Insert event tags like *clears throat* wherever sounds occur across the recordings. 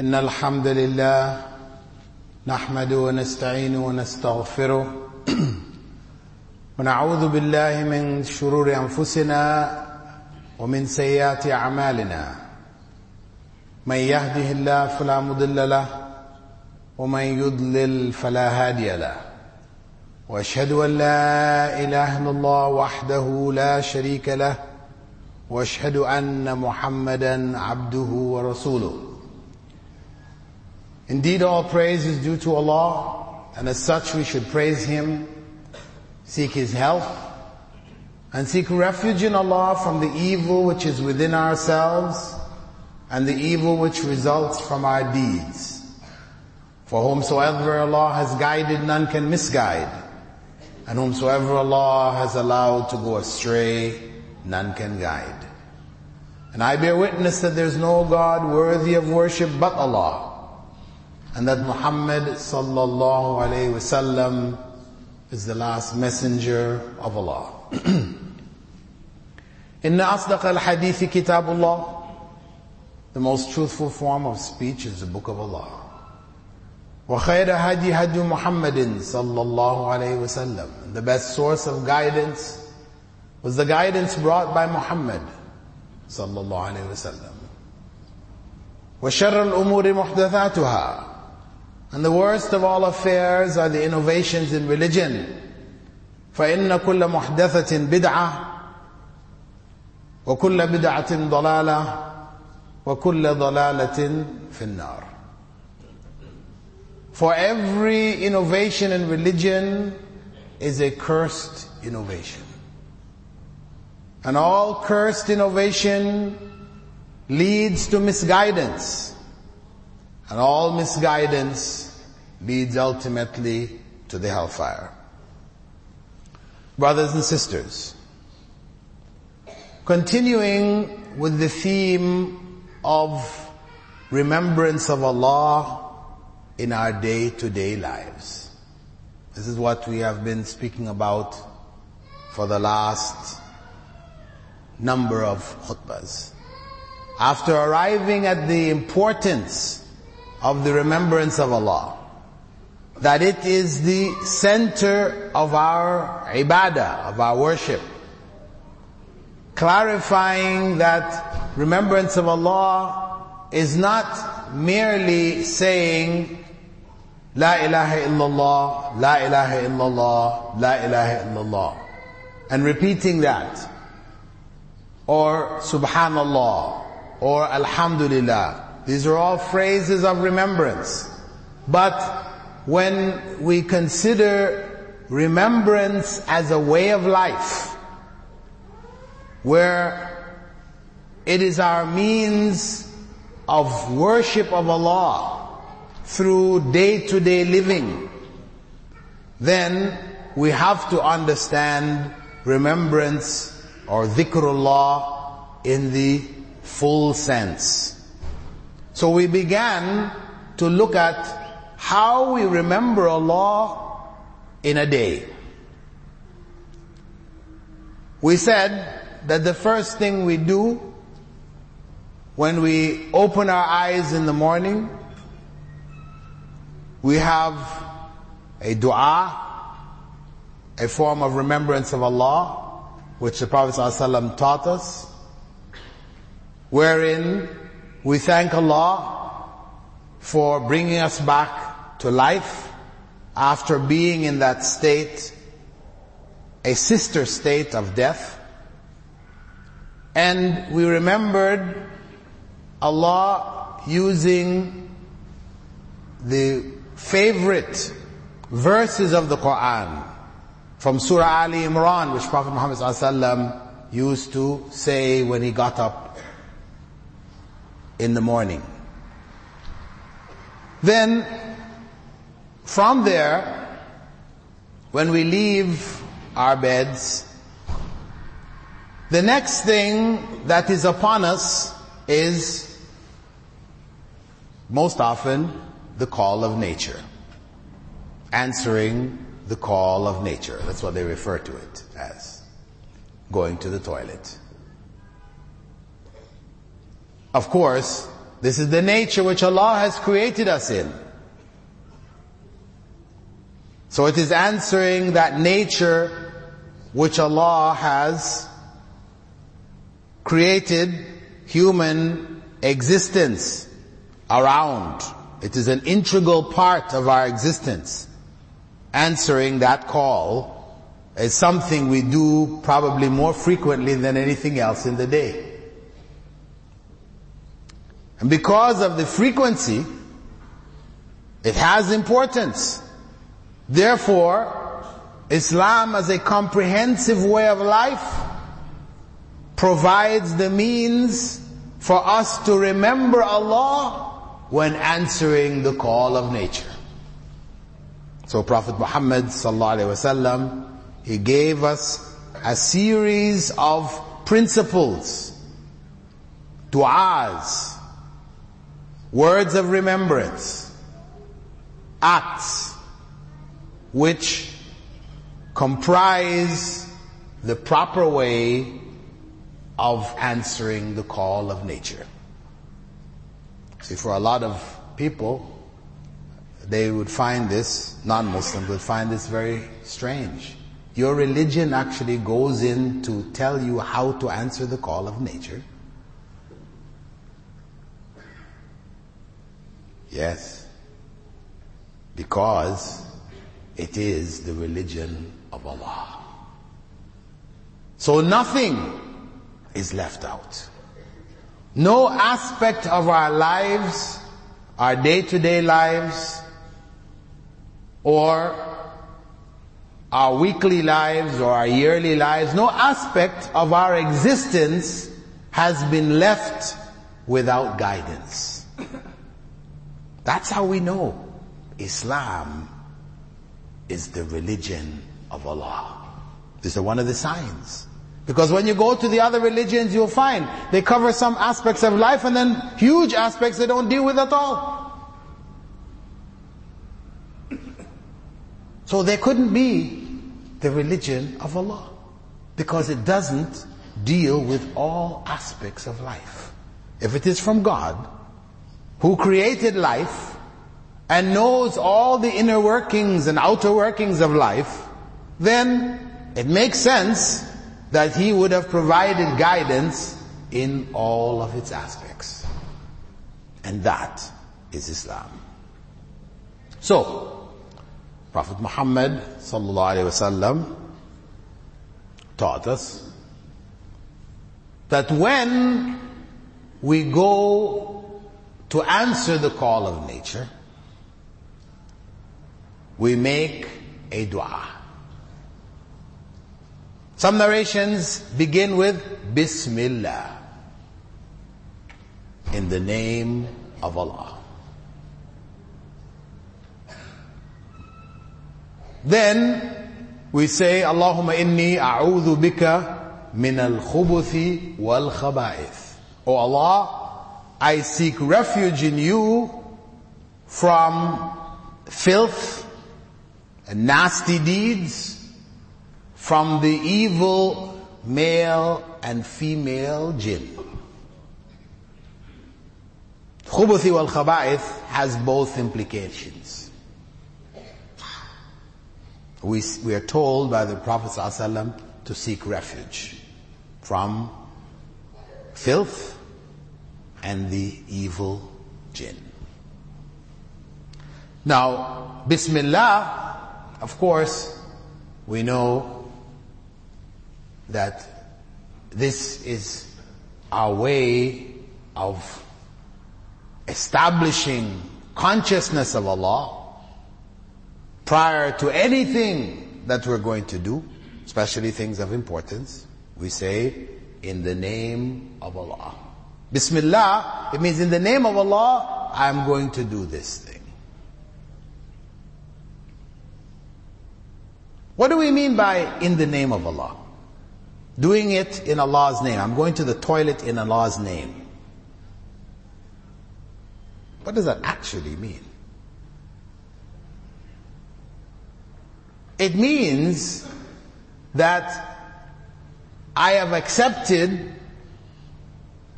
إن الحمد لله نحمده ونستعينه ونستغفره *clears throat* ونعوذ بالله من شرور أنفسنا ومن سيئات أعمالنا. من يهده الله فلا مضل له ومن يضلل فلا هادي له. وأشهد أن لا إله إلا الله وحده لا شريك له. وأشهد أن محمدا عبده ورسوله. Indeed, all praise is due to Allah, and as such we should praise Him, seek His help, and seek refuge in Allah from the evil which is within ourselves, and the evil which results from our deeds. For whomsoever Allah has guided, none can misguide, and whomsoever Allah has allowed to go astray, none can guide. And I bear witness that there is no God worthy of worship but Allah, and that Muhammad sallallahu alayhi wasallam is the last messenger of Allah. إن أصدق الحديث كتاب الله The most truthful form of speech is the book of Allah. وخير هدي هدي محمد صلى الله عليه وسلم The best source of guidance was the guidance brought by Muhammad صلى الله عليه وسلم وشر الأمور محدثاتها and the worst of all affairs are the innovations in religion. فَإِنَّ كُلَّ مُحْدَثَةٍ بِدْعَةٍ وَكُلَّ بِدْعَةٍ ضَلَالَةٍ وَكُلَّ ضَلَالَةٍ فِي النَّارِ For every innovation in religion is a cursed innovation. And all cursed innovation leads to misguidance. And all misguidance leads ultimately to the hellfire. Brothers and sisters, continuing with the theme of remembrance of Allah in our day-to-day lives. This is what we have been speaking about for the last number of khutbahs. After arriving at the importance of the remembrance of Allah. That it is the center of our ibadah, of our worship. Clarifying that remembrance of Allah is not merely saying La ilaha illallah, La ilaha illallah, La ilaha illallah, and repeating that, or Subhanallah, or Alhamdulillah, these are all phrases of remembrance. But when we consider remembrance as a way of life, where it is our means of worship of Allah through day-to-day living, then we have to understand remembrance or dhikrullah in the full sense. So we began to look at how we remember Allah in a day. We said that the first thing we do when we open our eyes in the morning, we have a dua, a form of remembrance of Allah, which the Prophet ﷺ taught us, wherein we thank Allah for bringing us back to life after being in that state, a sister state of death. And we remembered Allah using the favorite verses of the Quran from Surah Ali Imran, which Prophet Muhammad used to say when he got up in the morning. Then, from there, when we leave our beds, the next thing that is upon us is most often the call of nature. Answering the call of nature. That's what they refer to it as. Going to the toilet. Of course, This is the nature which Allah has created us in. So it is answering that nature which Allah has created human existence around. It is an integral part of our existence. Answering that call is something we do probably more frequently than anything else in the day. And because of the frequency, it has importance. Therefore, Islam as a comprehensive way of life provides the means for us to remember Allah when answering the call of nature. So Prophet Muhammad sallallahu he gave us a series of principles, du'as, words of remembrance, acts, which comprise the proper way of answering the call of nature. See, for a lot of people, they would find this, non-Muslims would find this very strange. Your religion actually goes in to tell you how to answer the call of nature. Yes. Because it is the religion of Allah. So nothing is left out. No aspect of our lives, our day-to-day lives, or our weekly lives or our yearly lives, no aspect of our existence has been left without guidance. That's how we know Islam is the religion of Allah. This is one of the signs. Because when you go to the other religions, you'll find they cover some aspects of life and then huge aspects they don't deal with at all. *coughs* So there couldn't be the religion of Allah. Because it doesn't deal with all aspects of life. If it is from God, who created life, and knows all the inner workings and outer workings of life, then it makes sense that he would have provided guidance in all of its aspects. And that is Islam. So, Prophet Muhammad sallallahu alaihi wasallam taught us that when we go to answer the call of nature, we make a dua. Some narrations begin with Bismillah. In the name of Allah. Then we say, Allahumma inni a'udhu bika min al-khubuthi wal-khaba'ith. O Allah, I seek refuge in you from filth nasty deeds from the evil male and female jinn. Khubuthi wal khaba'ith has both implications. We, we are told by the Prophet ﷺ to seek refuge from filth and the evil jinn. Now, Bismillah of course, we know that this is our way of establishing consciousness of Allah prior to anything that we're going to do, especially things of importance. We say, in the name of Allah. Bismillah, it means in the name of Allah, I'm going to do this thing. What do we mean by in the name of Allah? Doing it in Allah's name. I'm going to the toilet in Allah's name. What does that actually mean? It means that I have accepted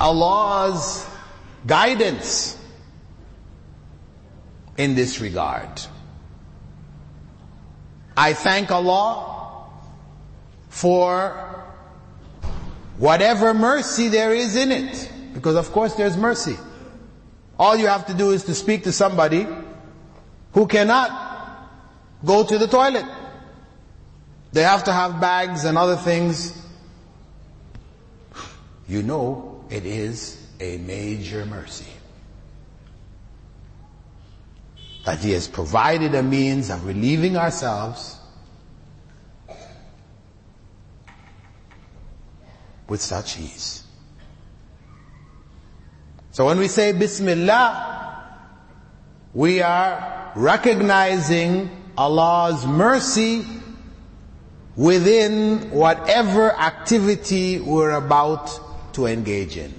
Allah's guidance in this regard. I thank Allah for whatever mercy there is in it. Because of course there's mercy. All you have to do is to speak to somebody who cannot go to the toilet. They have to have bags and other things. You know it is a major mercy. That He has provided a means of relieving ourselves with such ease. So when we say Bismillah, we are recognizing Allah's mercy within whatever activity we're about to engage in.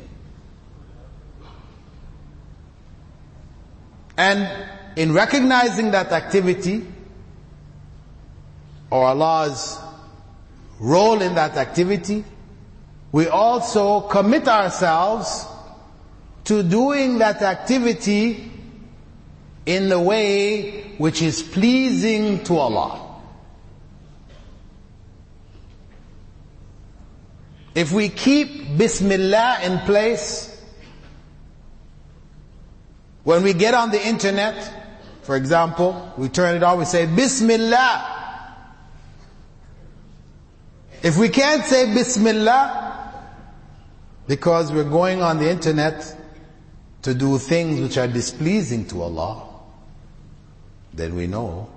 And in recognizing that activity, or Allah's role in that activity, we also commit ourselves to doing that activity in the way which is pleasing to Allah. If we keep Bismillah in place, when we get on the internet, for example, we turn it on, we say Bismillah. If we can't say Bismillah, because we're going on the internet to do things which are displeasing to Allah, then we know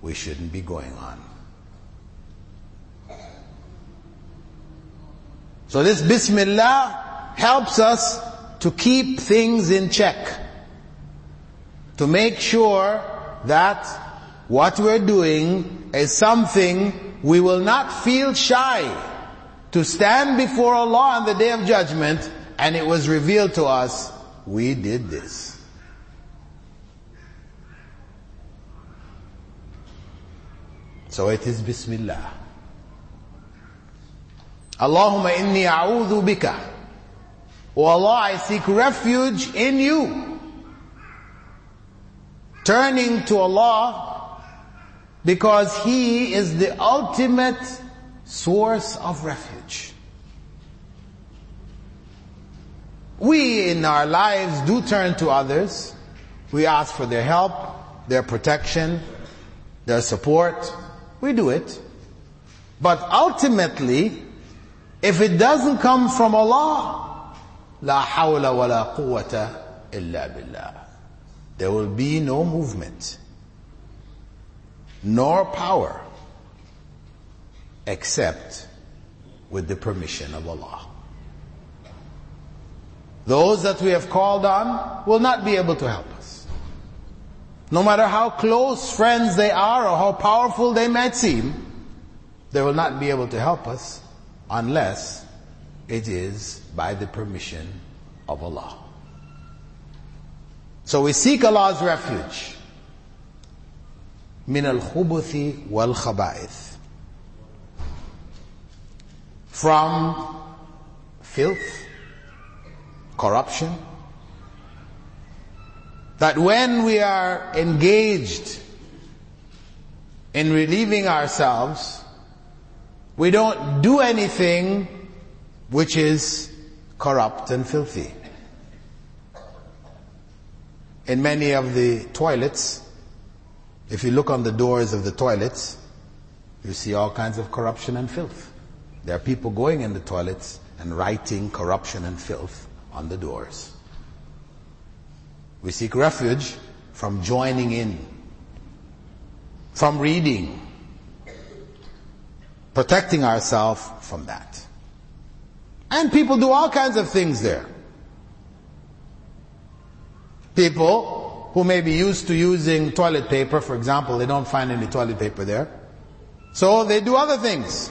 we shouldn't be going on. So this Bismillah helps us to keep things in check. To make sure that what we're doing is something we will not feel shy to stand before Allah on the day of judgment and it was revealed to us, we did this. So it is Bismillah. Allahumma inni a'udhu bika. O Allah, I seek refuge in you. Turning to Allah because He is the ultimate source of refuge. We in our lives do turn to others. We ask for their help, their protection, their support. We do it. But ultimately, if it doesn't come from Allah, la hawla wa la quwwata illa billah. There will be no movement, nor power, except with the permission of Allah. Those that we have called on will not be able to help us. No matter how close friends they are or how powerful they might seem, they will not be able to help us unless it is by the permission of Allah. So we seek Allah's refuge. Min al khubuthi wal khaba'ith. From filth, corruption. That when we are engaged in relieving ourselves, we don't do anything which is corrupt and filthy. In many of the toilets, if you look on the doors of the toilets, you see all kinds of corruption and filth. There are people going in the toilets and writing corruption and filth on the doors. We seek refuge from joining in, from reading, protecting ourselves from that. And people do all kinds of things there. People who may be used to using toilet paper, for example, they don't find any toilet paper there. So they do other things,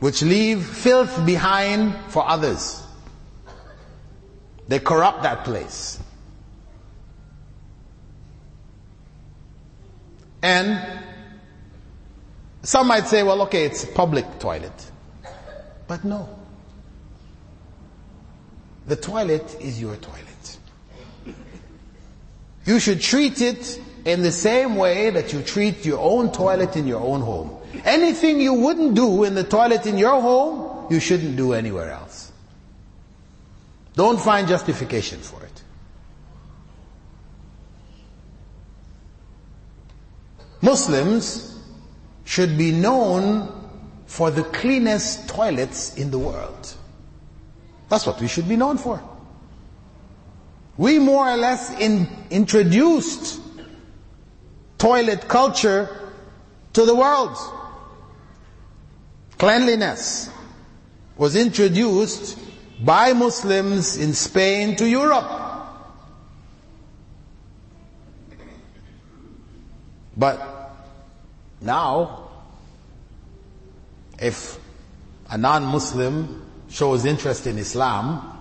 which leave filth behind for others. They corrupt that place. And some might say, well, okay, it's a public toilet. But no. The toilet is your toilet. You should treat it in the same way that you treat your own toilet in your own home. Anything you wouldn't do in the toilet in your home, you shouldn't do anywhere else. Don't find justification for it. Muslims should be known for the cleanest toilets in the world. That's what we should be known for. We more or less in, introduced toilet culture to the world. Cleanliness was introduced by Muslims in Spain to Europe. But now, if a non-Muslim shows interest in Islam,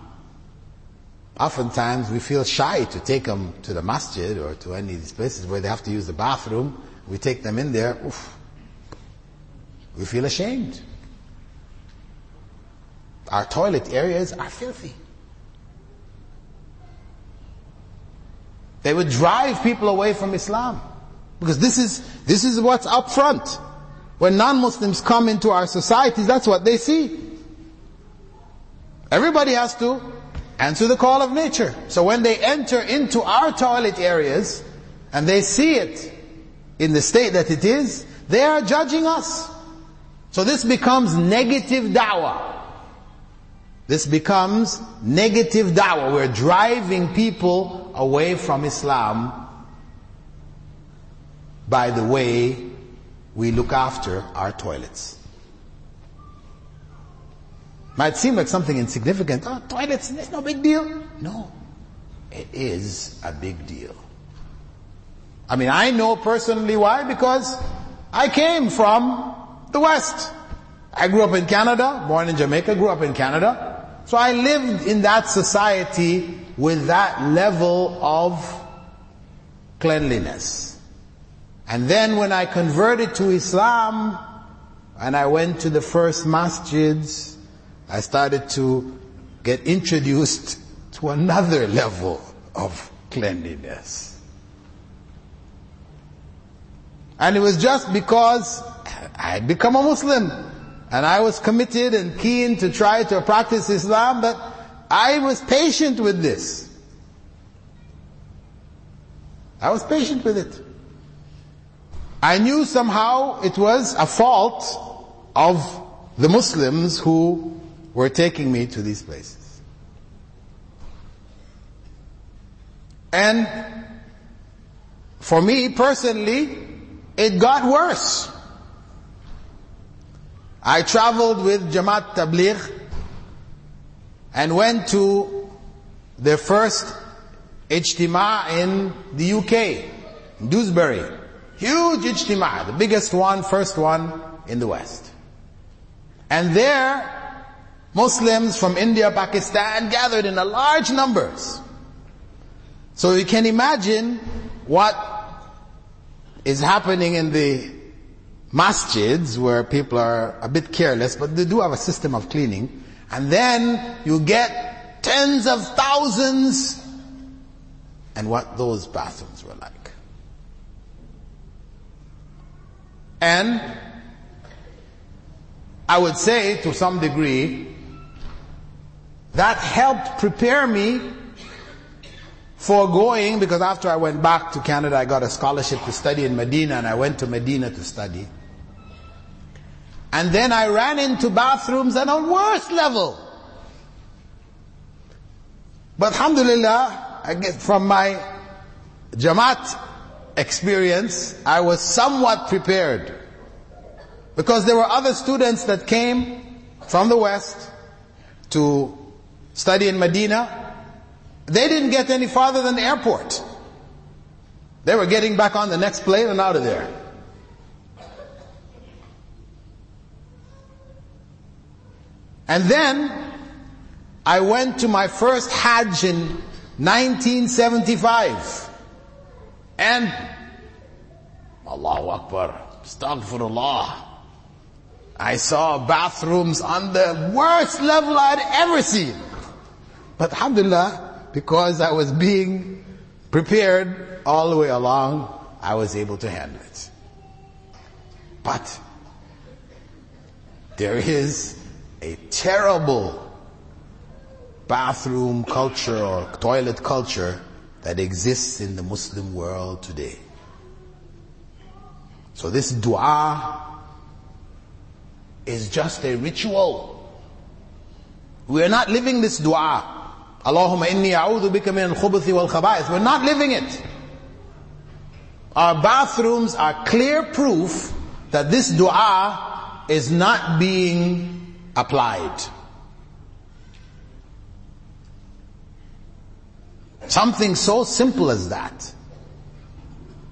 Oftentimes we feel shy to take them to the masjid or to any of these places where they have to use the bathroom. We take them in there, oof, we feel ashamed. Our toilet areas are filthy. They would drive people away from Islam. Because this is, this is what's up front. When non-Muslims come into our societies, that's what they see. Everybody has to answer the call of nature. So when they enter into our toilet areas and they see it in the state that it is, they are judging us. So this becomes negative da'wah. This becomes negative da'wah. We're driving people away from Islam by the way we look after our toilets. Might seem like something insignificant. Oh, toilets, it's no big deal. No. It is a big deal. I mean, I know personally why, because I came from the West. I grew up in Canada, born in Jamaica, grew up in Canada. So I lived in that society with that level of cleanliness. And then when I converted to Islam, and I went to the first masjids, I started to get introduced to another level of cleanliness. And it was just because I had become a Muslim and I was committed and keen to try to practice Islam but I was patient with this. I was patient with it. I knew somehow it was a fault of the Muslims who were taking me to these places. And for me personally, it got worse. I traveled with Jamaat Tabligh and went to the first Ijtima in the UK, Dewsbury. Huge Ijtima, the biggest one, first one in the West. And there, Muslims from India, Pakistan gathered in a large numbers. So you can imagine what is happening in the masjids where people are a bit careless, but they do have a system of cleaning. And then you get tens of thousands and what those bathrooms were like. And I would say to some degree, that helped prepare me for going because after I went back to Canada, I got a scholarship to study in Medina and I went to Medina to study. And then I ran into bathrooms at a worse level. But alhamdulillah, I get from my Jamaat experience, I was somewhat prepared. Because there were other students that came from the West to study in Medina, they didn't get any farther than the airport. They were getting back on the next plane and out of there. And then I went to my first Hajj in 1975. And Allahu Akbar, Astaghfirullah. I saw bathrooms on the worst level I'd ever seen. But alhamdulillah, because I was being prepared all the way along, I was able to handle it. But there is a terrible bathroom culture or toilet culture that exists in the Muslim world today. So this dua is just a ritual. We are not living this dua. Allahumma inni a'udhu bika min al-khubuthi wal khaba'ith. We're not living it. Our bathrooms are clear proof that this dua is not being applied. Something so simple as that.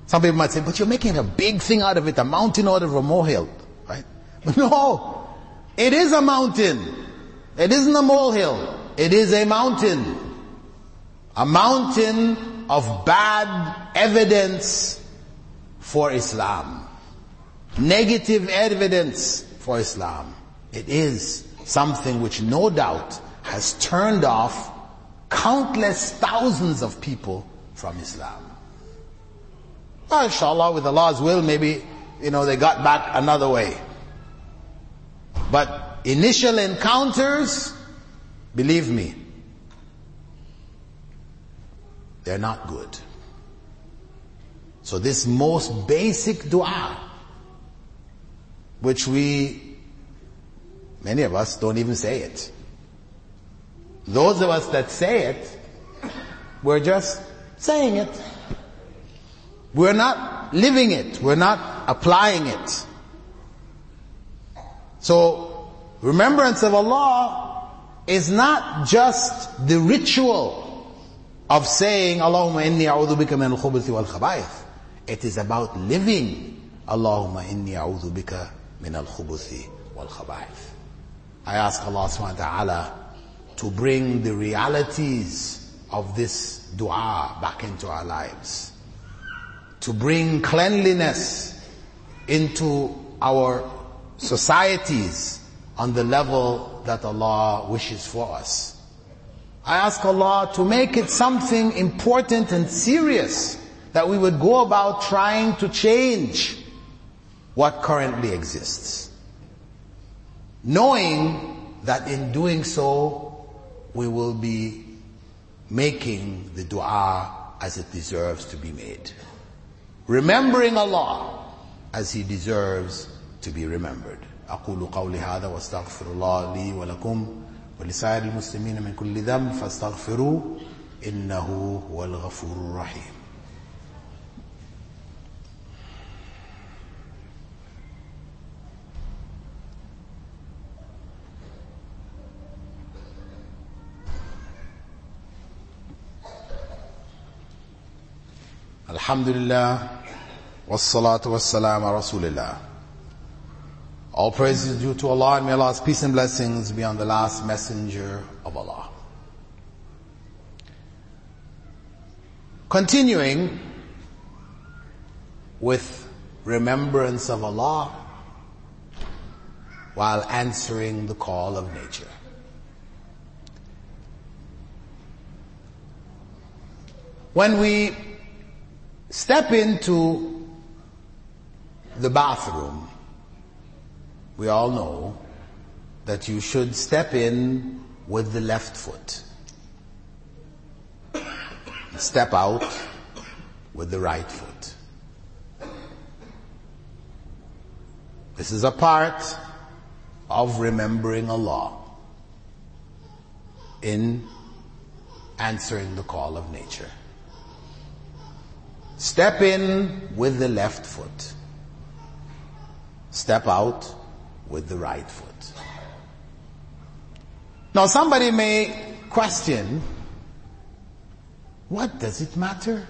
Some people might say, but you're making a big thing out of it, a mountain out of a molehill, right? *laughs* But no, it is a mountain. It isn't a molehill. It is a mountain. A mountain of bad evidence for Islam. Negative evidence for Islam. It is something which no doubt has turned off countless thousands of people from Islam. Well, inshallah, with Allah's will, maybe, you know, they got back another way. But initial encounters, believe me, they're not good. So this most basic dua, which we, many of us don't even say it. Those of us that say it, we're just saying it. We're not living it. We're not applying it. So, remembrance of Allah is not just the ritual of saying, Allahumma inni a'udhu bika min al-khubuthi wal khabaith. It is about living, Allahumma inni a'udhu bika min al-khubuthi wal khabaith. I ask Allah subhanahu wa ta'ala to bring the realities of this dua back into our lives. To bring cleanliness into our societies on the level that Allah wishes for us. I ask Allah to make it something important and serious that we would go about trying to change what currently exists. Knowing that in doing so, we will be making the dua as it deserves to be made. Remembering Allah as He deserves to be remembered. أقول قولي هذا واستغفر الله لي ولكم ولسائر المسلمين من كل ذنب فاستغفروه إنه هو الغفور الرحيم Alhamdulillah, wassalatu wassalam rasulillah. All praise is due to Allah and may Allah's peace and blessings be on the last messenger of Allah. Continuing with remembrance of Allah while answering the call of nature. When we step into the bathroom, we all know that you should step in with the left foot. Step out with the right foot. This is a part of remembering Allah in answering the call of nature. Step in with the left foot. Step out with the right foot. Now somebody may question, what does it matter?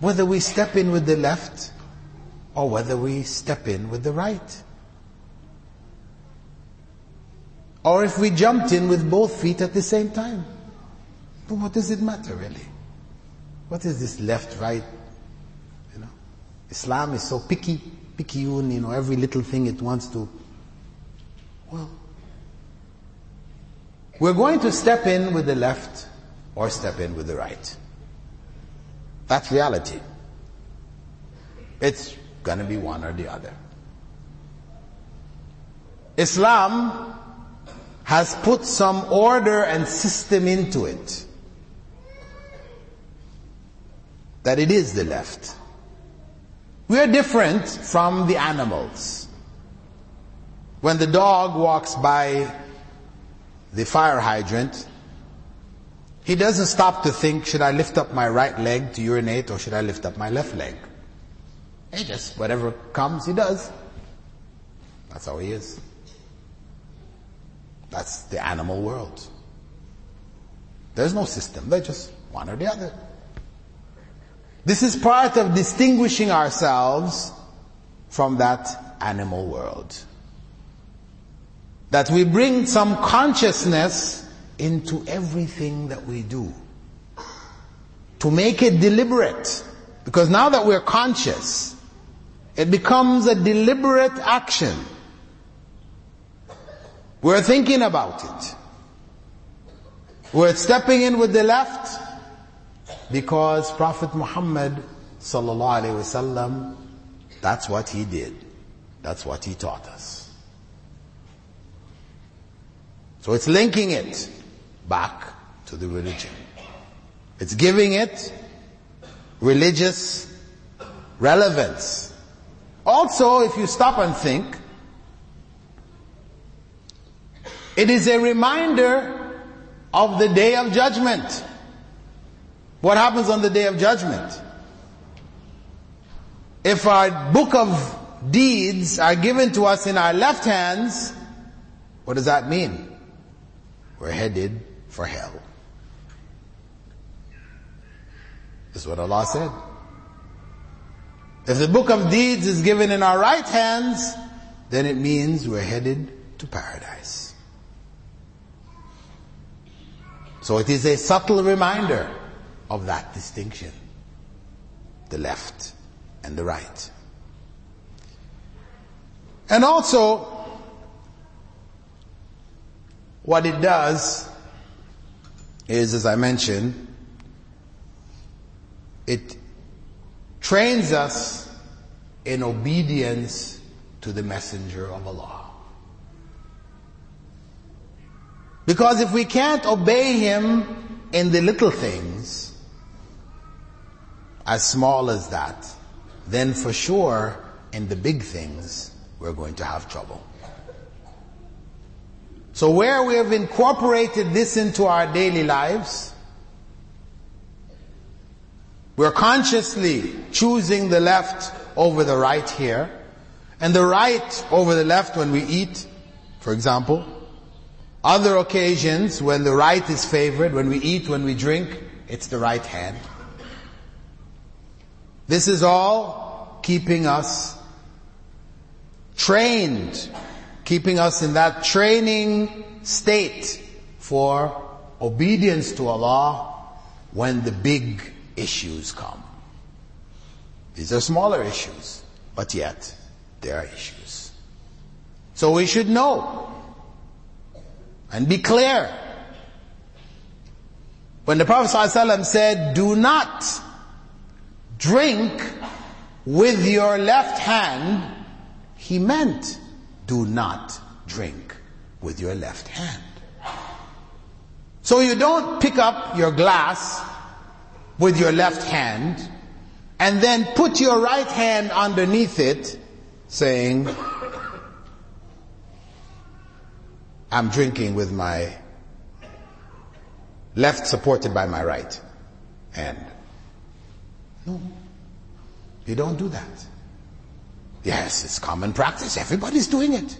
Whether we step in with the left or whether we step in with the right. Or if we jumped in with both feet at the same time. But what does it matter really? What is this left, right? You know, Islam is so picky, picky, you know, every little thing it wants to. Well, we're going to step in with the left or step in with the right. That's reality. It's gonna be one or the other. Islam has put some order and system into it. That it is the left. We are different from the animals. When the dog walks by the fire hydrant, he doesn't stop to think, should I lift up my right leg to urinate or should I lift up my left leg? He just, whatever comes, he does. That's how he is. That's the animal world. There's no system. They're just one or the other. This is part of distinguishing ourselves from that animal world. That we bring some consciousness into everything that we do. To make it deliberate. Because now that we're conscious, it becomes a deliberate action. We're thinking about it. We're stepping in with the left because Prophet Muhammad sallallahu alaihi wasallam, that's what he did. That's what he taught us. So it's linking it back to the religion. It's giving it religious relevance. Also, if you stop and think, It is a reminder of the day of judgment. What happens on the day of judgment? If our book of deeds are given to us in our left hands, what does that mean? We're headed for hell. This is what Allah said. If the book of deeds is given in our right hands, then it means we're headed to paradise. So it is a subtle reminder of that distinction. The left and the right. And also, what it does is, as I mentioned, it trains us in obedience to the messenger of Allah. Because if we can't obey Him in the little things, as small as that, then for sure in the big things, we're going to have trouble. So where we have incorporated this into our daily lives, we're consciously choosing the left over the right here, and the right over the left when we eat, for example, other occasions when the right is favored, when we eat, when we drink, it's the right hand. This is all keeping us trained, keeping us in that training state for obedience to Allah when the big issues come. These are smaller issues, but yet they are issues. So we should know and be clear. When the Prophet ﷺ said, do not drink with your left hand, he meant do not drink with your left hand. So you don't pick up your glass with your left hand and then put your right hand underneath it saying, I'm drinking with my left supported by my right hand. No. You don't do that. Yes, it's common practice. Everybody's doing it.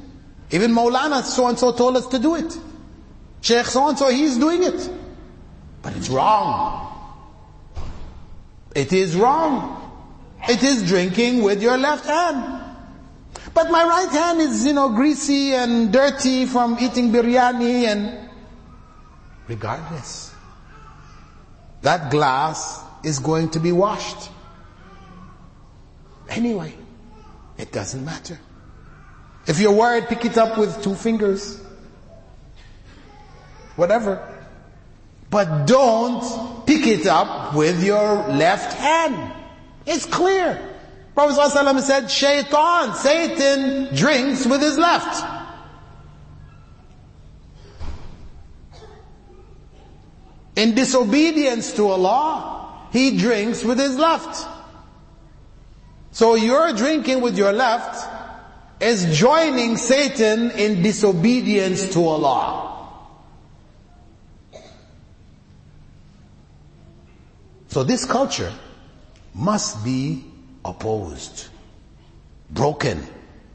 Even Maulana so-and-so told us to do it. Sheikh so-and-so, he's doing it. But it's wrong. It is wrong. It is drinking with your left hand. But my right hand is, you know, greasy and dirty from eating biryani and regardless. That glass is going to be washed. Anyway, it doesn't matter. If you're worried, pick it up with two fingers. Whatever. But don't pick it up with your left hand. It's clear. Prophet ﷺ said, Shaitan, Satan drinks with his left. In disobedience to Allah, he drinks with his left. So your drinking with your left is joining Satan in disobedience to Allah. So this culture must be opposed, broken.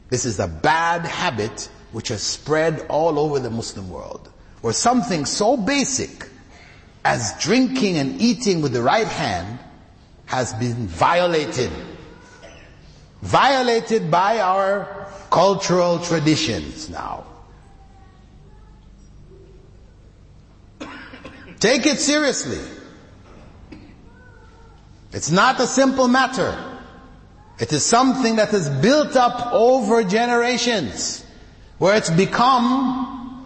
This is a bad habit which has spread all over the Muslim world, where something so basic as drinking and eating with the right hand has been violated. Violated by our cultural traditions now. Take it seriously. It's not a simple matter. It is something that has built up over generations, where it's become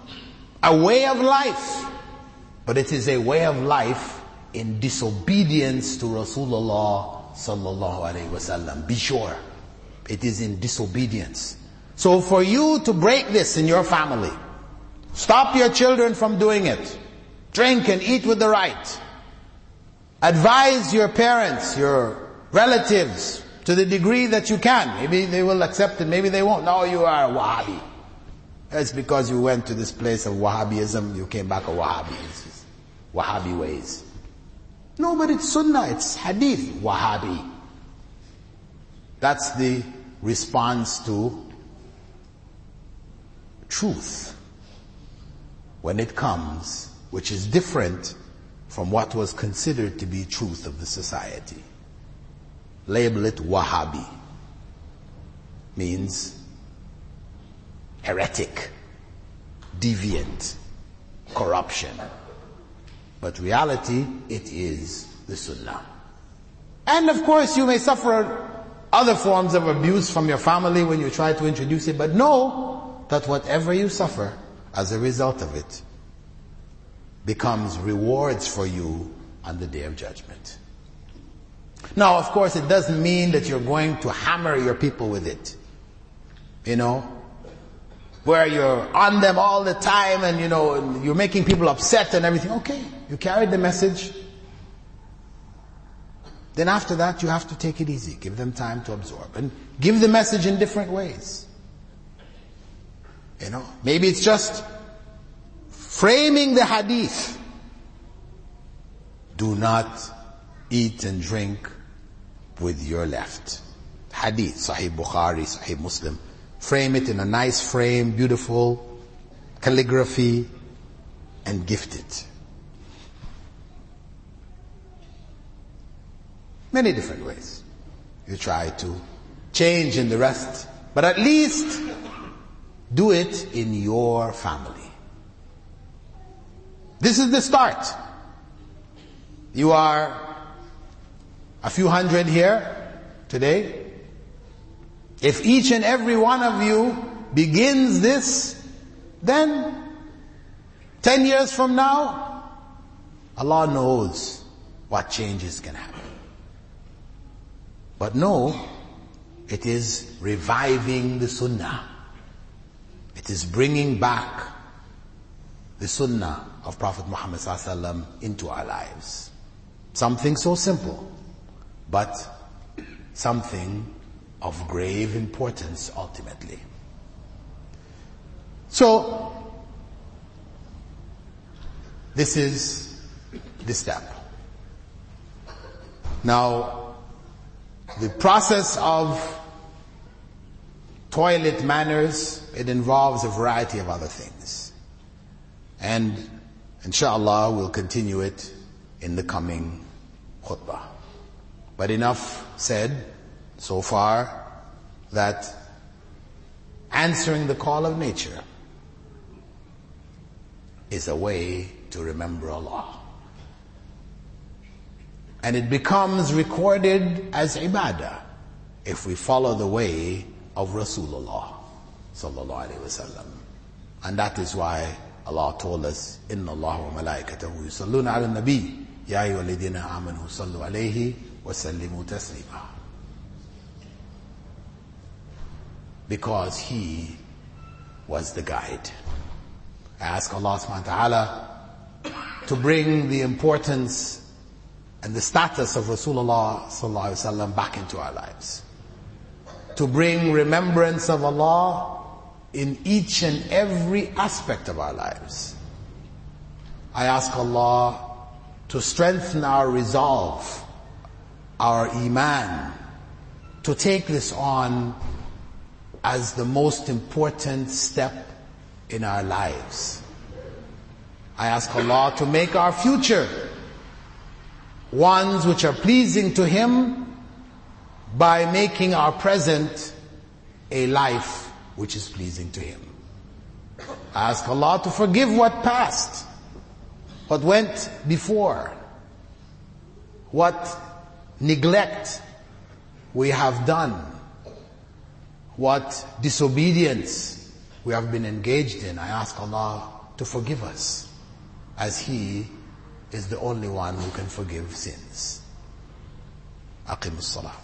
a way of life. But it is a way of life in disobedience to Rasulullah sallallahu alaihi wasallam. Be sure. It is in disobedience. So for you to break this in your family, stop your children from doing it. Drink and eat with the right. Advise your parents, your relatives, to the degree that you can. Maybe they will accept it, maybe they won't. No, you are a Wahhabi. It's because you went to this place of Wahhabism, you came back a Wahhabi. Wahhabi ways. No, but it's Sunnah, it's Hadith, Wahhabi. That's the response to truth when it comes, which is different from what was considered to be truth of the society. Label it Wahhabi. Means heretic, deviant, corruption. But reality, it is the Sunnah. And of course you may suffer other forms of abuse from your family when you try to introduce it, but know that whatever you suffer as a result of it becomes rewards for you on the day of judgment. Now, of course, it doesn't mean that you're going to hammer your people with it. You know, where you're on them all the time and you know, you're making people upset and everything. Okay, you carried the message. Then after that, you have to take it easy. Give them time to absorb and give the message in different ways. You know, maybe it's just framing the hadith. Do not eat and drink with your left. Hadith, Sahih Bukhari, Sahih Muslim. Frame it in a nice frame, beautiful calligraphy, and gift it. Many different ways. You try to change in the rest, but at least do it in your family. This is the start. You are a few hundred here today. If each and every one of you begins this, then 10 years from now, Allah knows what changes can happen. But no, it is reviving the sunnah. It is bringing back the sunnah of Prophet Muhammad into our lives. Something so simple, but something of grave importance ultimately. So, this is the step. Now, the process of toilet manners, it involves a variety of other things. And inshallah, we'll continue it in the coming khutbah. But enough said so far that answering the call of nature is a way to remember Allah and it becomes recorded as ibadah if we follow the way of Rasulullah sallallahu alaihi wasallam. And that is why Allah told us, "Inna Allah wa malaikatahu yusalluna 'ala nabi ya ayyuhalladhina amanu sallu 'alayhi alayhi sallimu. Because he was the guide. I ask Allah subhanahu wa ta'ala to bring the importance and the status of Rasulullah back into our lives. To bring remembrance of Allah in each and every aspect of our lives. I ask Allah to strengthen our resolve, our iman, to take this on as the most important step in our lives. I ask Allah to make our future ones which are pleasing to Him by making our present a life which is pleasing to Him. I ask Allah to forgive what passed, what went before, what neglect we have done, what disobedience we have been engaged in. I ask Allah to forgive us as He is the only one who can forgive sins. أقم الصلاة.